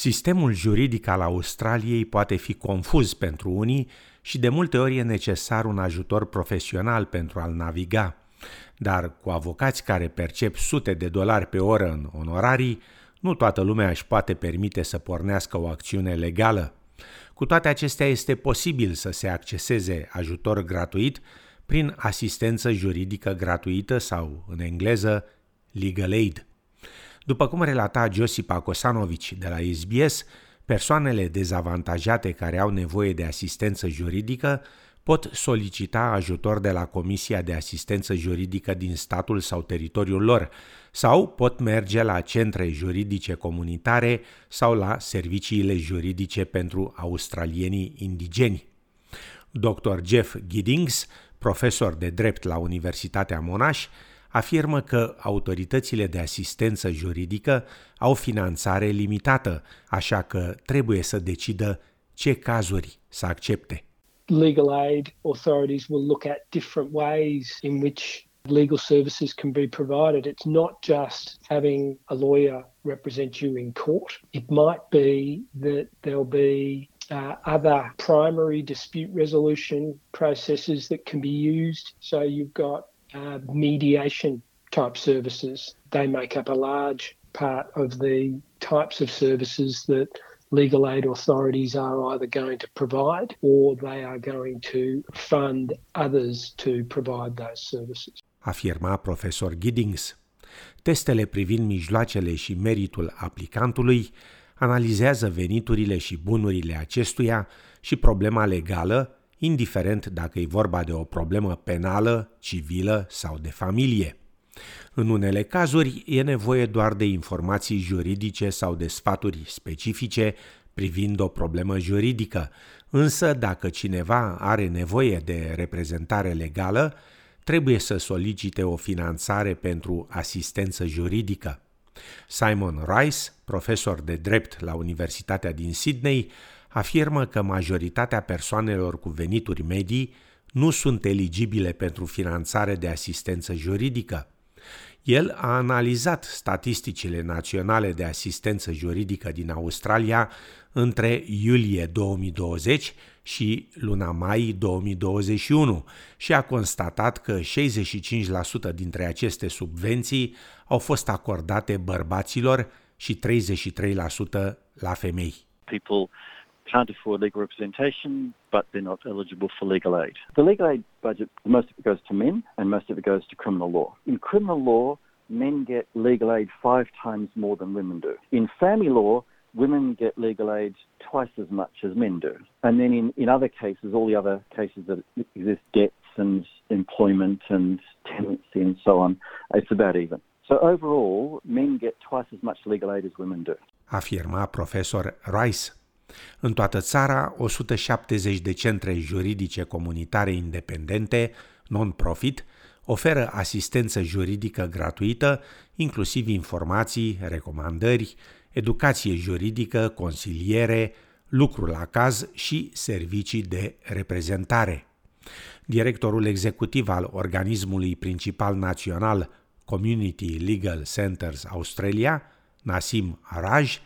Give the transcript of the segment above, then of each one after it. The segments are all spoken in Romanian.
Sistemul juridic al Australiei poate fi confuz pentru unii și de multe ori e necesar un ajutor profesional pentru a-l naviga. Dar cu avocați care percep sute de dolari pe oră în onorarii, nu toată lumea își poate permite să pornească o acțiune legală. Cu toate acestea este posibil să se acceseze ajutor gratuit prin asistență juridică gratuită sau, în engleză, legal aid. După cum relata Josipa Kosanovici de la SBS, persoanele dezavantajate care au nevoie de asistență juridică pot solicita ajutor de la Comisia de Asistență Juridică din statul sau teritoriul lor sau pot merge la centre juridice comunitare sau la serviciile juridice pentru australienii indigeni. Dr. Jeff Giddings, profesor de drept la Universitatea Monash, afirmă că autoritățile de asistență juridică au finanțare limitată, așa că trebuie să decidă ce cazuri să accepte. Legal aid authorities will look at different ways in which legal services can be provided. It's not just having a lawyer represent you in court. It might be that there'll be uh, other primary dispute resolution processes that can be used. So you've got uh, mediation type services. They make up a large part of the types of services that legal aid authorities are either going to provide or they are going to fund others to provide those services. Afirma profesor Giddings. Testele privind mijloacele și meritul aplicantului analizează veniturile și bunurile acestuia și problema legală indiferent dacă e vorba de o problemă penală, civilă sau de familie. În unele cazuri e nevoie doar de informații juridice sau de sfaturi specifice privind o problemă juridică, însă dacă cineva are nevoie de reprezentare legală, trebuie să solicite o finanțare pentru asistență juridică. Simon Rice, profesor de drept la Universitatea din Sydney, afirmă că majoritatea persoanelor cu venituri medii nu sunt eligibile pentru finanțare de asistență juridică. El a analizat statisticile naționale de asistență juridică din Australia între iulie 2020 și luna mai 2021 și a constatat că 65% dintre aceste subvenții au fost acordate bărbaților și 33% la femei. People can't afford legal representation, but they're not eligible for legal aid. The legal aid budget, most of it goes to men and most of it goes to criminal law. In criminal law, men get legal aid five times more than women do. In family law, women get legal aid twice as much as men do. And then in, in other cases, all the other cases that exist, debts and employment and tenancy and so on, it's about even. So overall, men get twice as much legal aid as women do. Afirma profesor Rice. În toată țara, 170 de centre juridice comunitare independente, non-profit, oferă asistență juridică gratuită, inclusiv informații, recomandări, educație juridică, consiliere, lucru la caz și servicii de reprezentare. Directorul executiv al organismului principal național Community Legal Centers Australia, Nasim Araj,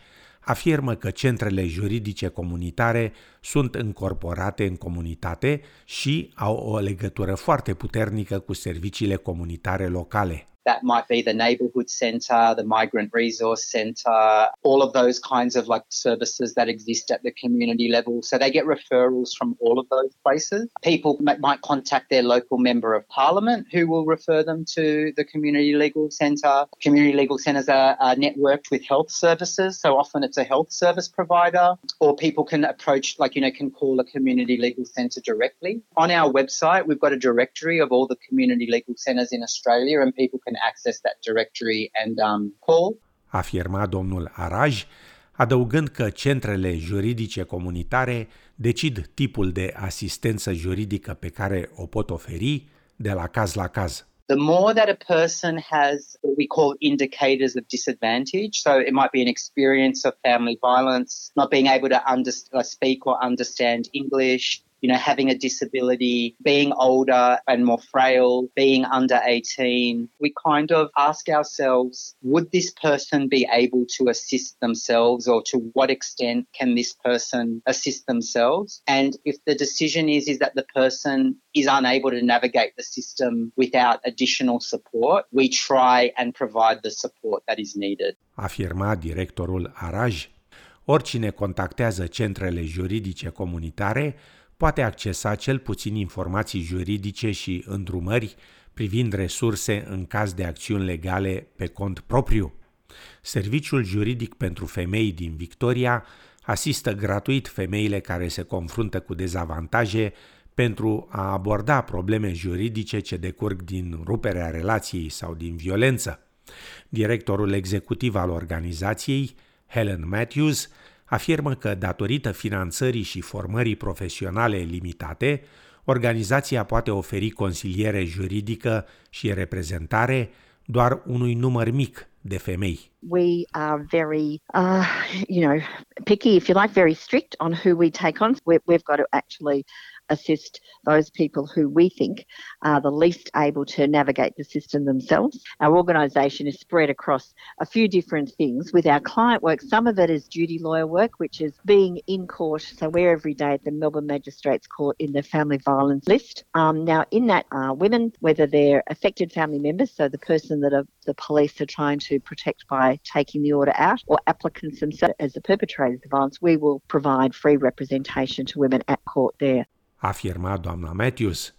afirmă că centrele juridice comunitare sunt încorporate în comunitate și au o legătură foarte puternică cu serviciile comunitare locale. That might be the neighborhood center, the migrant resource center, all of those kinds of like services that exist at the community level. So they get referrals from all of those places. People might contact their local member of parliament who will refer them to the community legal center. Community legal centers are, are networked with health services. So often it's a health service provider or people can approach, like, you know, can call a community legal center directly. On our website, we've got a directory of all the community legal centers in Australia and people can access that directory and um, call. Afirma domnul Araj, adăugând că centrele juridice comunitare decid tipul de asistență juridică pe care o pot oferi de la caz la caz. The more that a person has what we call indicators of disadvantage, so it might be an experience of family violence, not being able to under, uh, speak or understand English, you know, having a disability, being older and more frail, being under 18, we kind of ask ourselves, would this person be able to assist themselves or to what extent can this person assist themselves? And if the decision is, is that the person is unable to navigate the system without additional support, we try and provide the support that is needed. Afirma directorul Araj. Oricine contactează centrele juridice comunitare poate accesa cel puțin informații juridice și îndrumări privind resurse în caz de acțiuni legale pe cont propriu. Serviciul juridic pentru femei din Victoria asistă gratuit femeile care se confruntă cu dezavantaje pentru a aborda probleme juridice ce decurg din ruperea relației sau din violență. Directorul executiv al organizației, Helen Matthews, afirmă că datorită finanțării și formării profesionale limitate, organizația poate oferi consiliere juridică și reprezentare doar unui număr mic de femei. We are very, uh, you know, picky, if you like, very strict on who we take on. We've got to actually assist those people who we think are the least able to navigate the system themselves. Our organisation is spread across a few different things with our client work. Some of it is duty lawyer work, which is being in court. So we're every day at the Melbourne Magistrates Court in the family violence list. Um, now, in that are women, whether they're affected family members, so the person that are, the police are trying to protect by taking the order out, or applicants themselves as the perpetrators of violence, we will provide free representation to women at court there. Afirma doamna Matthews.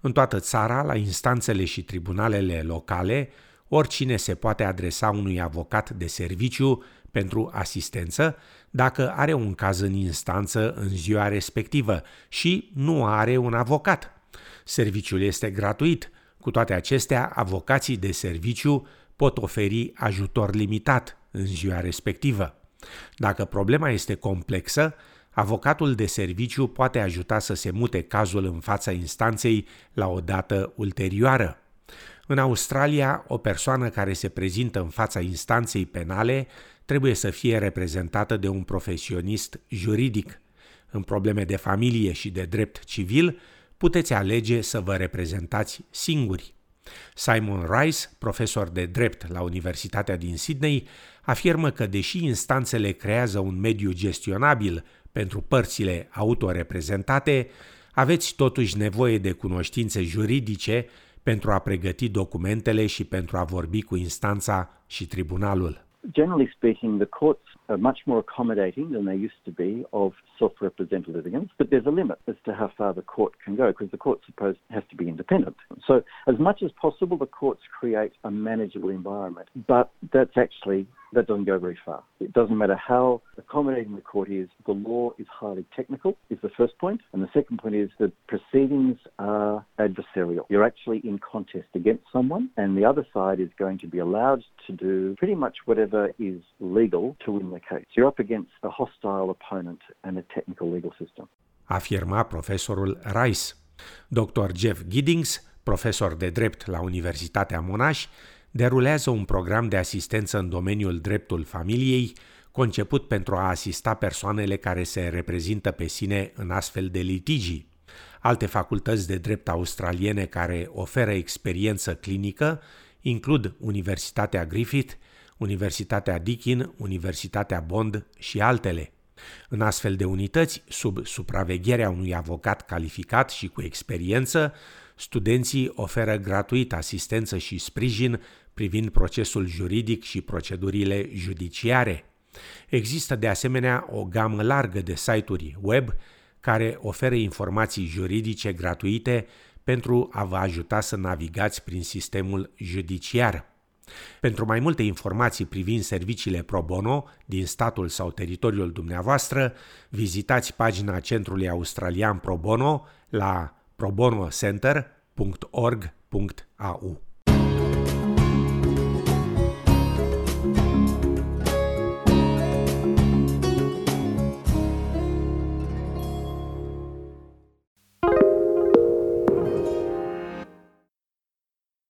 În toată țara, la instanțele și tribunalele locale, oricine se poate adresa unui avocat de serviciu pentru asistență dacă are un caz în instanță în ziua respectivă și nu are un avocat. Serviciul este gratuit. Cu toate acestea, avocații de serviciu pot oferi ajutor limitat în ziua respectivă. Dacă problema este complexă, avocatul de serviciu poate ajuta să se mute cazul în fața instanței la o dată ulterioară. În Australia, o persoană care se prezintă în fața instanței penale trebuie să fie reprezentată de un profesionist juridic. În probleme de familie și de drept civil, puteți alege să vă reprezentați singuri. Simon Rice, profesor de drept la Universitatea din Sydney, afirmă că deși instanțele creează un mediu gestionabil pentru părțile autoreprezentate, aveți totuși nevoie de cunoștințe juridice pentru a pregăti documentele și pentru a vorbi cu instanța și tribunalul. Generally speaking, the courts are much more accommodating than they used to be of self-represented litigants, but there's a limit as to how far the court can go because the court supposed has to be independent. So as much as possible, the courts create a manageable environment, but that's actually that doesn't go very far. It doesn't matter how accommodating the court is, the law is highly technical, is the first point. And the second point is that proceedings are adversarial. You're actually in contest against someone, and the other side is going to be allowed to do pretty much whatever is legal to win the case. You're up against a hostile opponent and a technical legal system. Afirma profesorul Rice. Dr. Jeff Giddings, profesor de drept la Universitatea Monash, derulează un program de asistență în domeniul dreptul familiei, conceput pentru a asista persoanele care se reprezintă pe sine în astfel de litigii. Alte facultăți de drept australiene care oferă experiență clinică includ Universitatea Griffith, Universitatea Deakin, Universitatea Bond și altele. În astfel de unități, sub supravegherea unui avocat calificat și cu experiență, studenții oferă gratuit asistență și sprijin privind procesul juridic și procedurile judiciare. Există de asemenea o gamă largă de site-uri web care oferă informații juridice gratuite pentru a vă ajuta să navigați prin sistemul judiciar. Pentru mai multe informații privind serviciile pro bono din statul sau teritoriul dumneavoastră, vizitați pagina Centrului Australian Pro Bono la probonocenter.org.au.